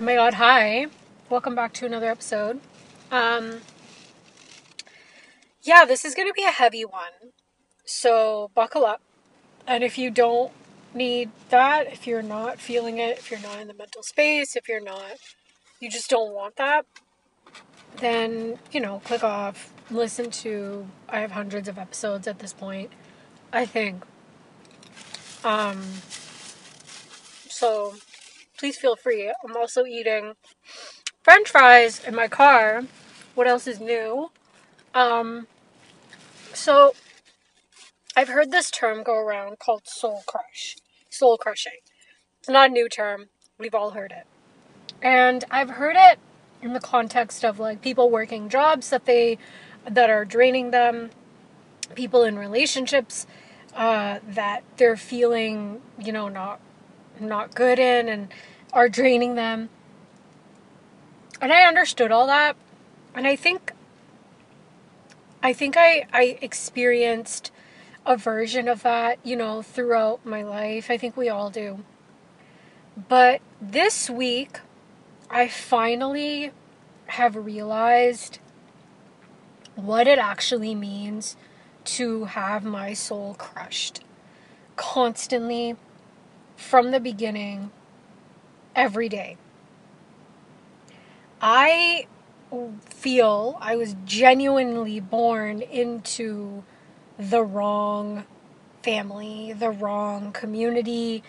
Oh my god, hi. Welcome back to another episode. Um Yeah, this is going to be a heavy one. So, buckle up. And if you don't need that, if you're not feeling it, if you're not in the mental space, if you're not you just don't want that, then, you know, click off, listen to I have hundreds of episodes at this point. I think um so please feel free. I'm also eating french fries in my car. What else is new? Um, so I've heard this term go around called soul crush, soul crushing. It's not a new term. We've all heard it. And I've heard it in the context of like people working jobs that they that are draining them, people in relationships uh, that they're feeling, you know, not not good in and are draining them. And I understood all that. And I think I think I I experienced a version of that, you know, throughout my life. I think we all do. But this week I finally have realized what it actually means to have my soul crushed constantly from the beginning every day. I feel I was genuinely born into the wrong family, the wrong community,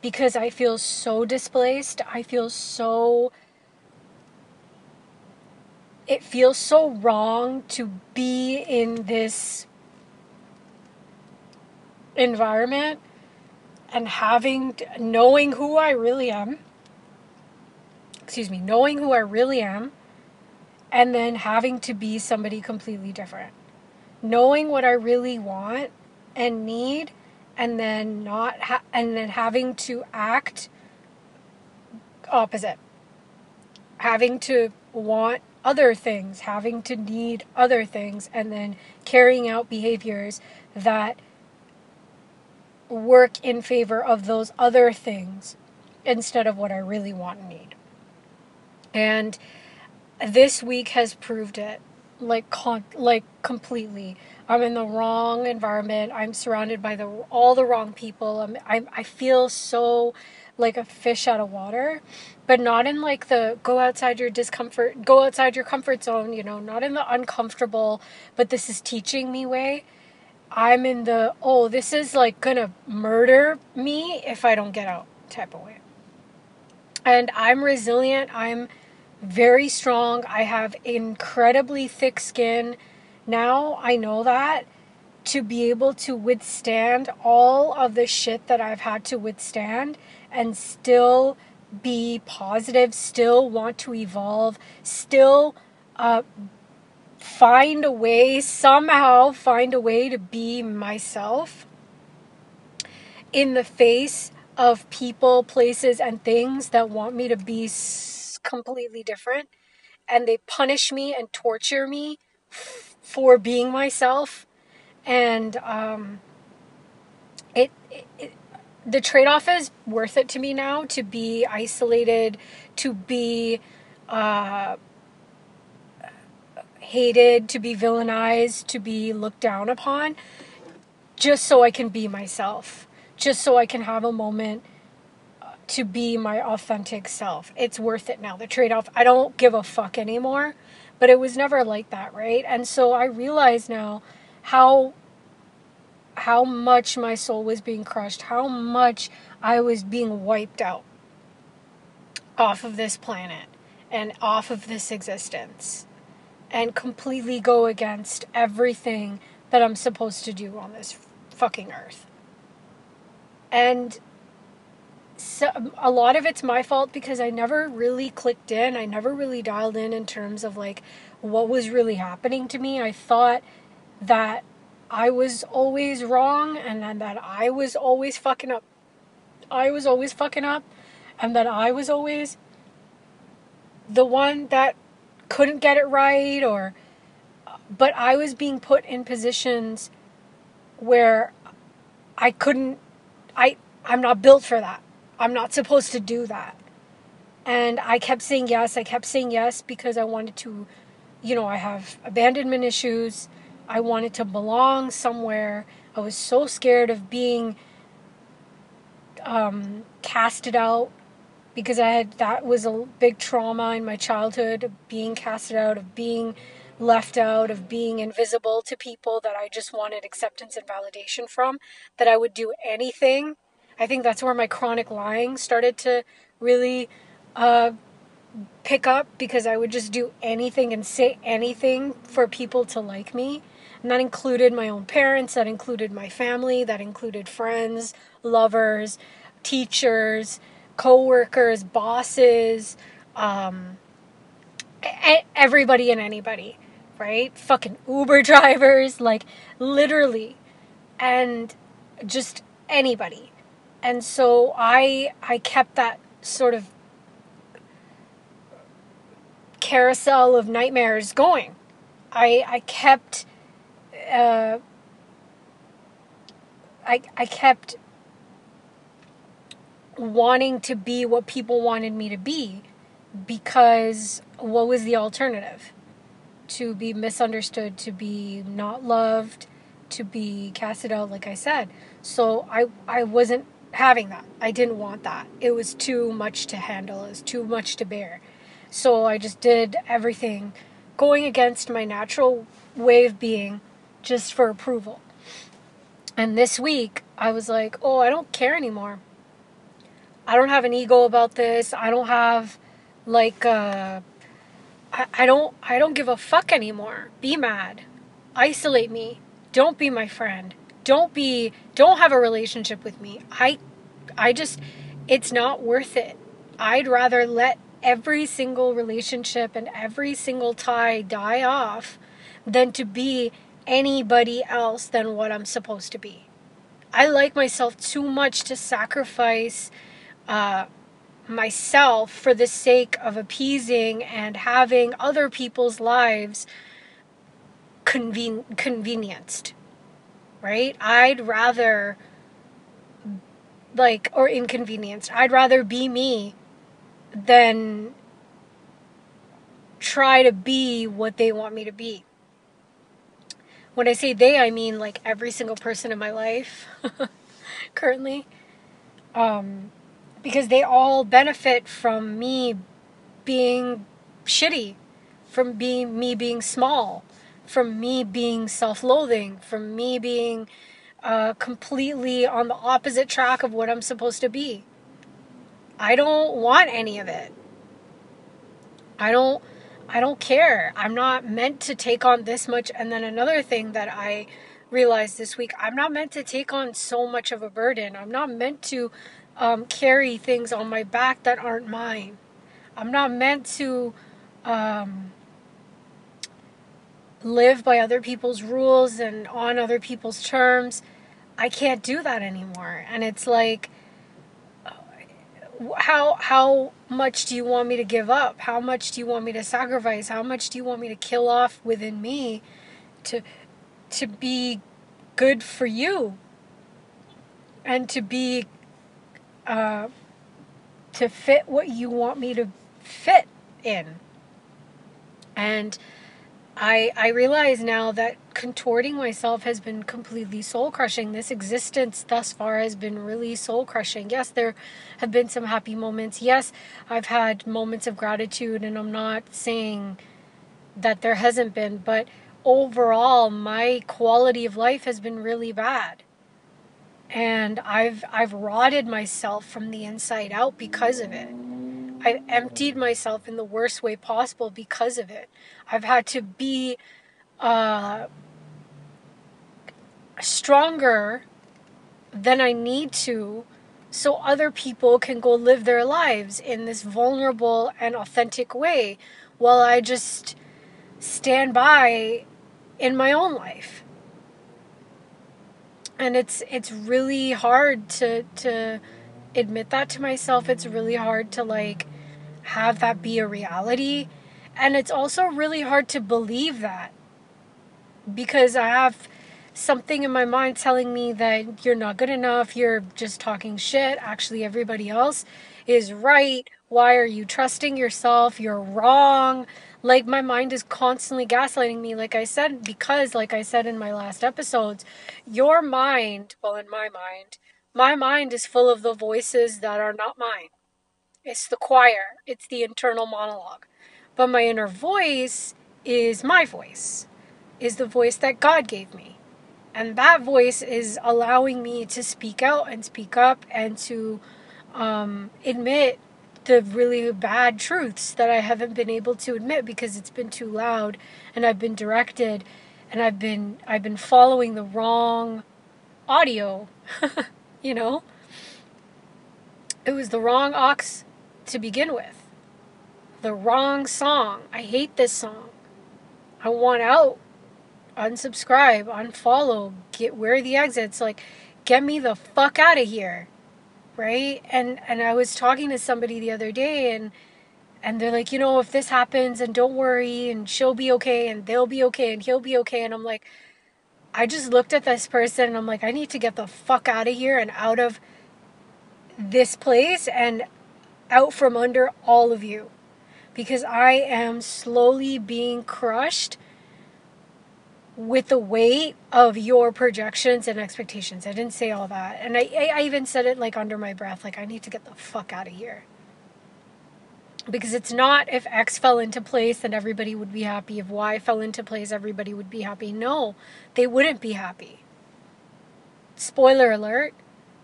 because I feel so displaced. I feel so. It feels so wrong to be in this environment and having knowing who I really am excuse me knowing who I really am and then having to be somebody completely different. Knowing what I really want and need and then not ha- and then having to act opposite. Having to want other things having to need other things and then carrying out behaviors that work in favor of those other things instead of what I really want and need. And this week has proved it like con- like completely. I'm in the wrong environment. I'm surrounded by the all the wrong people. I'm, I'm I feel so like a fish out of water, but not in like the go outside your discomfort, go outside your comfort zone, you know, not in the uncomfortable, but this is teaching me way. I'm in the, oh, this is like gonna murder me if I don't get out type of way. And I'm resilient. I'm very strong. I have incredibly thick skin. Now I know that to be able to withstand all of the shit that I've had to withstand and still be positive, still want to evolve, still uh, find a way, somehow find a way to be myself in the face of people, places, and things that want me to be completely different. And they punish me and torture me f- for being myself. And um, it, it, it the trade off is worth it to me now to be isolated, to be uh, hated, to be villainized, to be looked down upon, just so I can be myself, just so I can have a moment uh, to be my authentic self. It's worth it now. The trade off, I don't give a fuck anymore, but it was never like that, right? And so I realize now how how much my soul was being crushed, how much I was being wiped out off of this planet and off of this existence and completely go against everything that I'm supposed to do on this fucking earth. And so, a lot of it's my fault because I never really clicked in. I never really dialed in in terms of like what was really happening to me. I thought that I was always wrong and then that I was always fucking up. I was always fucking up and that I was always the one that couldn't get it right or but I was being put in positions where I couldn't I I'm not built for that. I'm not supposed to do that. And I kept saying yes. I kept saying yes because I wanted to, you know, I have abandonment issues. I wanted to belong somewhere. I was so scared of being um, casted out because I had that was a big trauma in my childhood of being casted out, of being left out, of being invisible to people that I just wanted acceptance and validation from, that I would do anything. I think that's where my chronic lying started to really uh, pick up because I would just do anything and say anything for people to like me. And that included my own parents, that included my family, that included friends, lovers, teachers, co-workers, bosses, um, everybody and anybody, right? Fucking Uber drivers, like literally, and just anybody. And so I I kept that sort of carousel of nightmares going. I I kept uh, I I kept wanting to be what people wanted me to be because what was the alternative? To be misunderstood, to be not loved, to be casted out like I said. So I I wasn't having that. I didn't want that. It was too much to handle. It was too much to bear. So I just did everything going against my natural way of being just for approval. And this week, I was like, oh, I don't care anymore. I don't have an ego about this. I don't have like uh I, I don't I don't give a fuck anymore. Be mad. Isolate me. Don't be my friend. Don't be don't have a relationship with me. I I just it's not worth it. I'd rather let every single relationship and every single tie die off than to be anybody else than what I'm supposed to be. I like myself too much to sacrifice uh, myself for the sake of appeasing and having other people's lives conven- convenienced. Right? I'd rather, like, or inconvenienced. I'd rather be me than try to be what they want me to be. When I say they, I mean like every single person in my life currently. Um, because they all benefit from me being shitty, from being me being small, from me being self-loathing, from me being uh, completely on the opposite track of what I'm supposed to be. I don't want any of it. I don't I don't care. I'm not meant to take on this much. And then another thing that I realized this week I'm not meant to take on so much of a burden. I'm not meant to um, carry things on my back that aren't mine. I'm not meant to um, live by other people's rules and on other people's terms. I can't do that anymore. And it's like, how how much do you want me to give up? How much do you want me to sacrifice? How much do you want me to kill off within me to to be good for you and to be uh, to fit what you want me to fit in? And I I realize now that contorting myself has been completely soul crushing. This existence thus far has been really soul crushing. Yes, there have been some happy moments. Yes, I've had moments of gratitude, and I'm not saying that there hasn't been, but overall, my quality of life has been really bad. And I've I've rotted myself from the inside out because of it. I've emptied myself in the worst way possible because of it. I've had to be uh, stronger than I need to so other people can go live their lives in this vulnerable and authentic way while I just stand by in my own life. And it's it's really hard to to admit that to myself. It's really hard to like have that be a reality. And it's also really hard to believe that because I have something in my mind telling me that you're not good enough, you're just talking shit. Actually, everybody else is right Why are you trusting yourself? You're wrong. Like, my mind is constantly gaslighting me, like I said, because, like I said in my last episodes, your mind, well, in my mind, my mind is full of the voices that are not mine. It's the choir, it's the internal monologue. But my inner voice is my voice, is the voice that God gave me. And that voice is allowing me to speak out and speak up and to um, admit the really bad truths that I haven't been able to admit because it's been too loud and I've been directed and I've been I've been following the wrong audio, you know? It was the wrong aux to begin with. The wrong song. I hate this song. I want out. Unsubscribe, unfollow, get where the exits like get me the fuck out of here right? And and i was talking to somebody the other day and and they're like you know if this happens and don't worry and she'll be okay and they'll be okay and he'll be okay. And i'm like i just looked at this person and i'm like i need to get the fuck out of here and out of this place and out from under all of you because i am slowly being crushed with the weight of your projections and expectations. I didn't say all that. And I, I even said it like under my breath, like, I need to get the fuck out of here. Because it's not if X fell into place, then everybody would be happy. If Y fell into place, everybody would be happy. No, they wouldn't be happy. Spoiler alert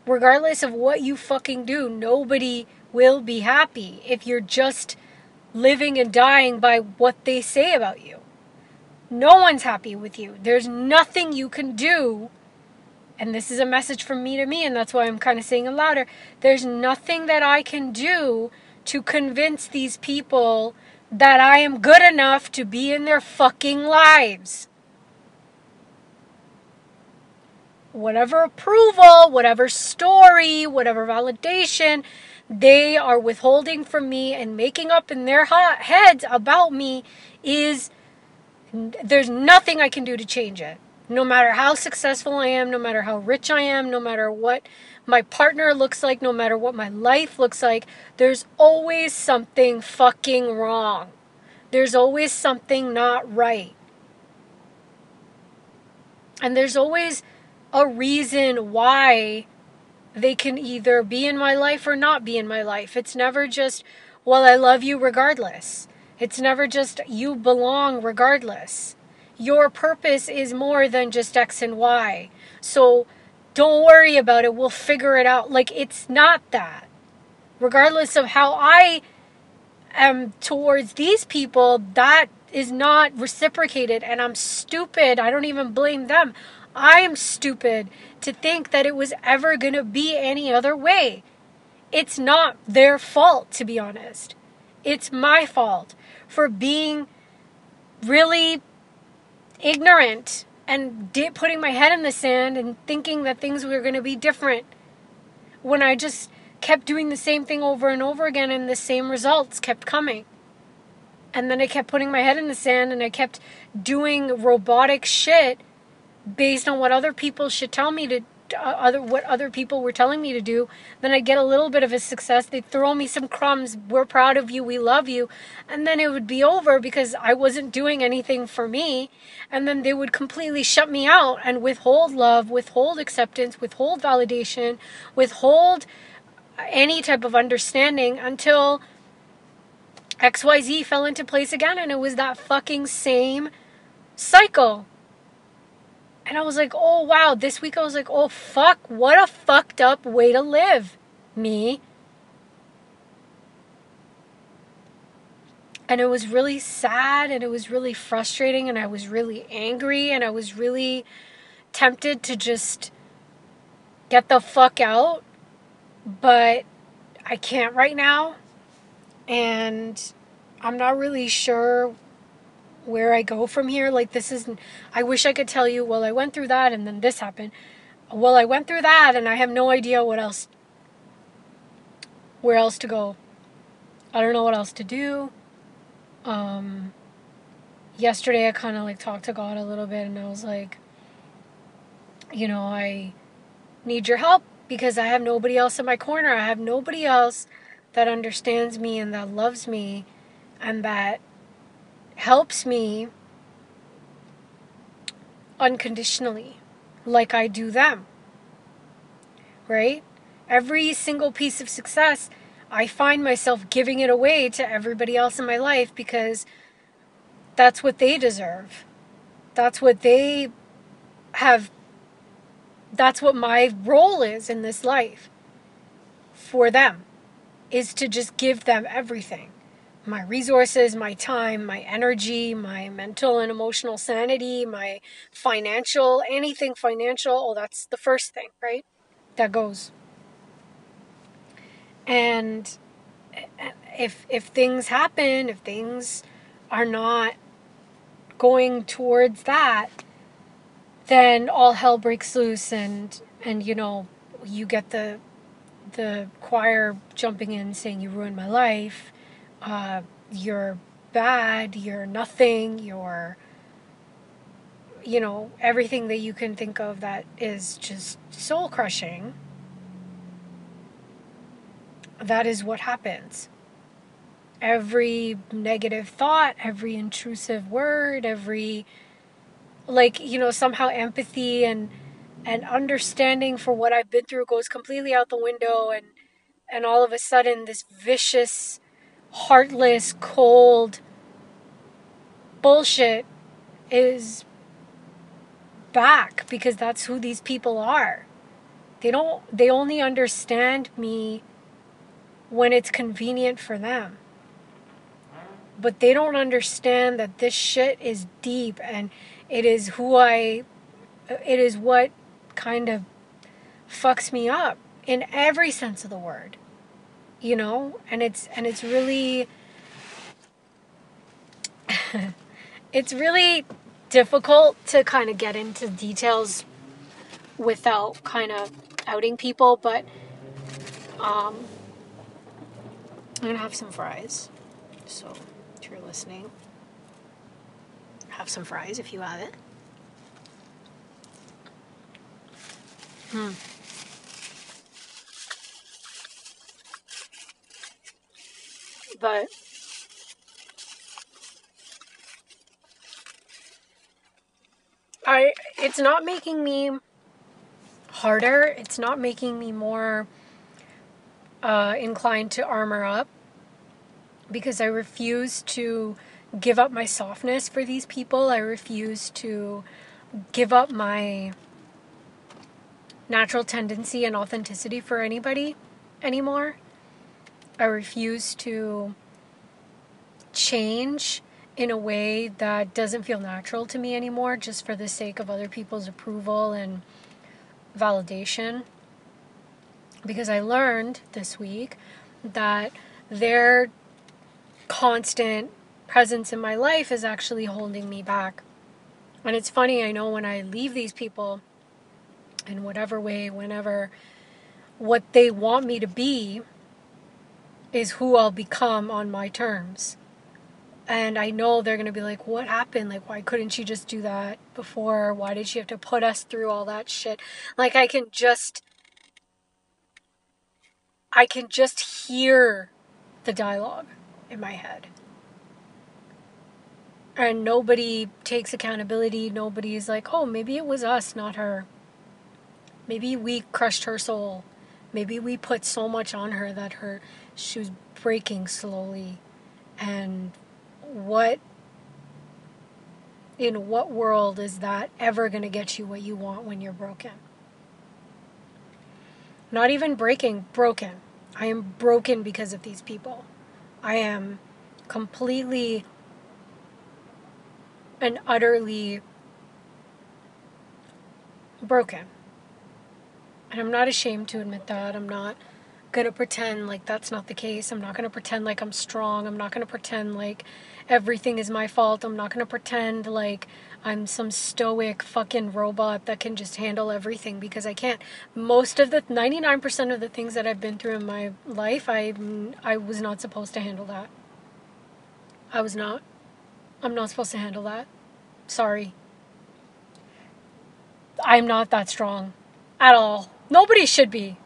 regardless of what you fucking do, nobody will be happy if you're just living and dying by what they say about you. No one's happy with you. There's nothing you can do. And this is a message from me to me, and that's why I'm kind of saying it louder. There's nothing that I can do to convince these people that I am good enough to be in their fucking lives. Whatever approval, whatever story, whatever validation they are withholding from me and making up in their heads about me is there's nothing I can do to change it. No matter how successful I am, no matter how rich I am, no matter what my partner looks like, no matter what my life looks like, there's always something fucking wrong. There's always something not right. And there's always a reason why they can either be in my life or not be in my life. It's never just, well, I love you regardless. It's never just you belong regardless. Your purpose is more than just X and Y. So don't worry about it. We'll figure it out. Like, it's not that. Regardless of how I am towards these people, that is not reciprocated. And I'm stupid. I don't even blame them. I'm stupid to think that it was ever going to be any other way. It's not their fault, to be honest. It's my fault for being really ignorant and putting my head in the sand and thinking that things were going to be different when I just kept doing the same thing over and over again and the same results kept coming. And then I kept putting my head in the sand and I kept doing robotic shit based on what other people should tell me to Uh, other what other people were telling me to do then i get a little bit of a success. They throw me some crumbs. We're proud of you. We love you. And then it would be over because i wasn't doing anything for me. And then they would completely shut me out and withhold love withhold acceptance withhold validation withhold any type of understanding until xyz fell into place again. And it was that fucking same cycle and I was like, oh wow, this week I was like, oh fuck, what a fucked up way to live, me. And it was really sad and it was really frustrating and I was really angry and I was really tempted to just get the fuck out. But I can't right now. And I'm not really sure where I go from here. Like, this is, I wish I could tell you, well, I went through that and then this happened. Well, I went through that and I have no idea what else, where else to go. I don't know what else to do. Um, yesterday I kind of like talked to God a little bit and I was like, you know, I need your help because I have nobody else in my corner. I have nobody else that understands me and that loves me and that helps me unconditionally, like I do them. Right? Every single piece of success, I find myself giving it away to everybody else in my life because that's what they deserve. That's what they have. That's what my role is in this life for them is to just give them everything my resources, my time, my energy, my mental and emotional sanity, my financial, anything financial. Oh, that's the first thing, right? That goes. And eh, if if things happen, if things are not going towards that, then all hell breaks loose and and you know, you get the the choir jumping in saying you ruined my life uh, you're bad, you're nothing, you're, you know, everything that you can think of that is just soul crushing. That is what happens. Every negative thought, every intrusive word, every, like, you know, somehow empathy and, and understanding for what I've been through goes completely out the window and and all of a sudden this vicious heartless, cold bullshit is back because that's who these people are. They don't they only understand me when it's convenient for them. But they don't understand that this shit is deep and it is who I it is what kind of fucks me up in every sense of the word you know and it's and it's really it's really difficult to kind of get into details without kind of outing people but um i'm gonna have some fries. So if you're listening have some fries if you have it. Hmm but I it's not making me harder. It's not making me more uh, inclined to armor up because I refuse to give up my softness for these people. I refuse to give up my natural tendency and authenticity for anybody anymore. I refuse to change in a way that doesn't feel natural to me anymore just for the sake of other people's approval and validation. Because I learned this week that their constant presence in my life is actually holding me back. And it's funny, I know when I leave these people in whatever way, whenever, what they want me to be is who I'll become on my terms. And I know they're going to be like, what happened? Like, why couldn't she just do that before? Why did she have to put us through all that shit? Like, I can just, I can just hear the dialogue in my head. And nobody takes accountability. Nobody's like, oh, maybe it was us, not her. Maybe we crushed her soul. Maybe we put so much on her that her she was breaking slowly. And what in what world is that ever going to get you what you want when you're broken? Not even breaking broken. I am broken because of these people. I am completely and utterly broken. And i'm not ashamed to admit that. I'm not going to pretend like that's not the case. I'm not going to pretend like I'm strong. I'm not going to pretend like everything is my fault. I'm not going to pretend like I'm some stoic fucking robot that can just handle everything because I can't. Most of the 99% of the things that I've been through in my life, I I was not supposed to handle that. I was not. I'm not supposed to handle that. Sorry. I'm not that strong at all. Nobody should be.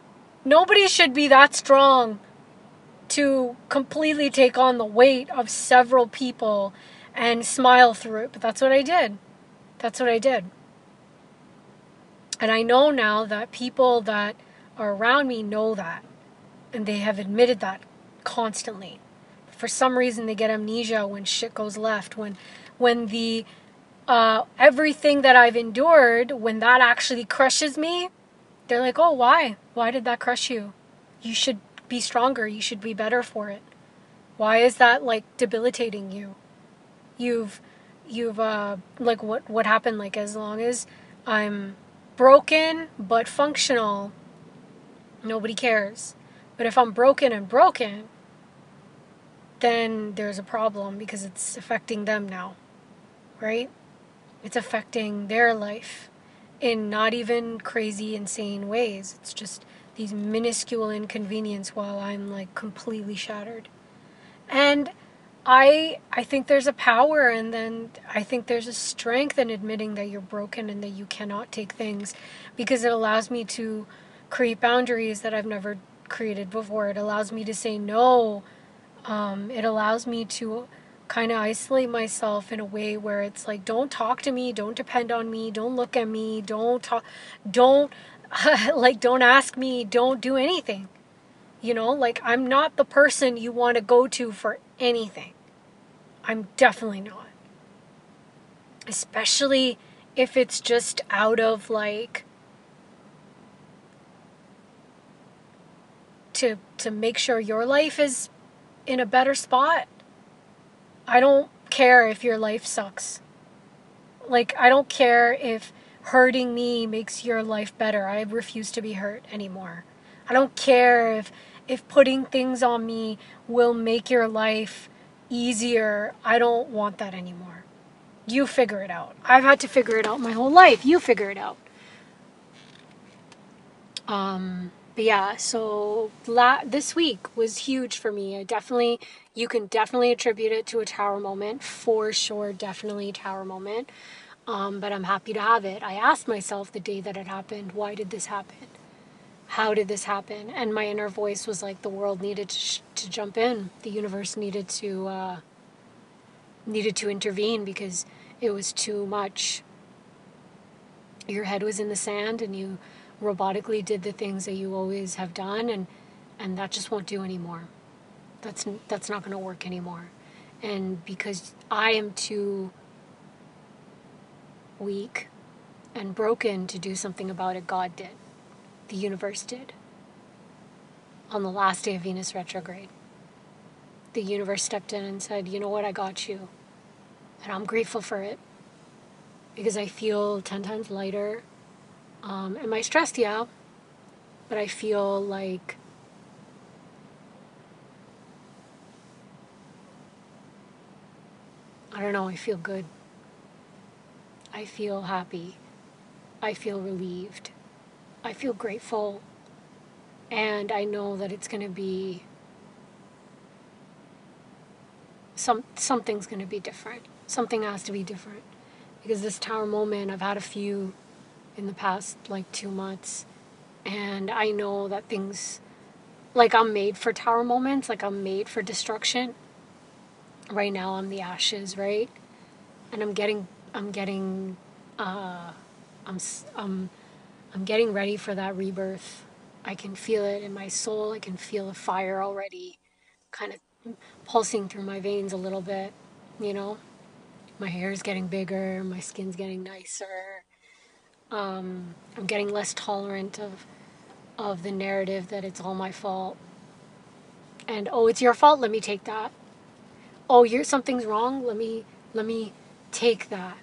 Nobody should be that strong. to completely take on the weight of several people and smile through it. But that's what I did. That's what I did. And I know now that people that are around me know that. And they have admitted that constantly. For some reason they get amnesia when shit goes left, when when the uh, everything that I've endured, when that actually crushes me, they're like, "Oh, why? Why did that crush you? You should be stronger. You should be better for it. Why is that like debilitating you? You've you've uh like what what happened like as long as I'm broken but functional, nobody cares. But if I'm broken and broken, then there's a problem because it's affecting them now. Right? It's affecting their life in not even crazy insane ways. It's just these minuscule inconvenience while I'm like completely shattered. And I I think there's a power and then I think there's a strength in admitting that you're broken and that you cannot take things because it allows me to create boundaries that I've never created before. It allows me to say no. Um, it allows me to kind of isolate myself in a way where it's like don't talk to me don't depend on me don't look at me don't talk don't like, don't ask me, don't do anything. You know, like, I'm not the person you want to go to for anything. I'm definitely not. Especially if it's just out of like, to to make sure your life is in a better spot. I don't care if your life sucks. Like I don't care if hurting me makes your life better. I refuse to be hurt anymore. I don't care if if putting things on me will make your life easier. I don't want that anymore. You figure it out. I've had to figure it out my whole life. You figure it out. Um but yeah, so la- this week was huge for me. I definitely, you can definitely attribute it to a tower moment for sure. Definitely tower moment. Um, but I'm happy to have it. I asked myself the day that it happened, why did this happen? How did this happen? And my inner voice was like, the world needed to, sh- to jump in. The universe needed to uh, needed to intervene because it was too much. Your head was in the sand, and you robotically did the things that you always have done, and and that just won't do anymore. That's that's not going to work anymore. And because I am too weak and broken to do something about it, God did. The universe did. On the last day of Venus retrograde, the universe stepped in and said, You know what? I got you. And I'm grateful for it because I feel 10 times lighter. Um, am I stressed? Yeah. But I feel like I don't know, I feel good. I feel happy. I feel relieved. I feel grateful. And I know that it's going to be some something's going to be different. Something has to be different because this tower moment I've had a few in the past like 2 months and I know that things like I'm made for tower moments, like I'm made for destruction. Right now I'm the ashes, right? And I'm getting I'm getting, uh, I'm, I'm, I'm getting ready for that rebirth. I can feel it in my soul. I can feel the fire already kind of pulsing through my veins a little bit, you know? My hair is getting bigger, my skin's getting nicer. Um, I'm getting less tolerant of of the narrative that it's all my fault. And oh, it's your fault. Let me take that. Oh, you're something's wrong. Let me let me take that.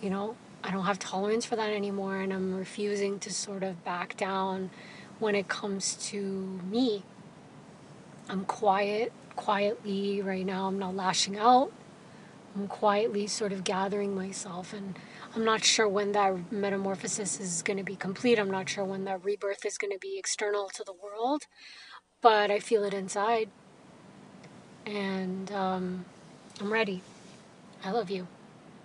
You know, I don't have tolerance for that anymore, and I'm refusing to sort of back down when it comes to me. I'm quiet, quietly right now, I'm not lashing out. I'm quietly sort of gathering myself, and I'm not sure when that metamorphosis is going to be complete. I'm not sure when that rebirth is going to be external to the world, but I feel it inside. And um, I'm ready. I love you.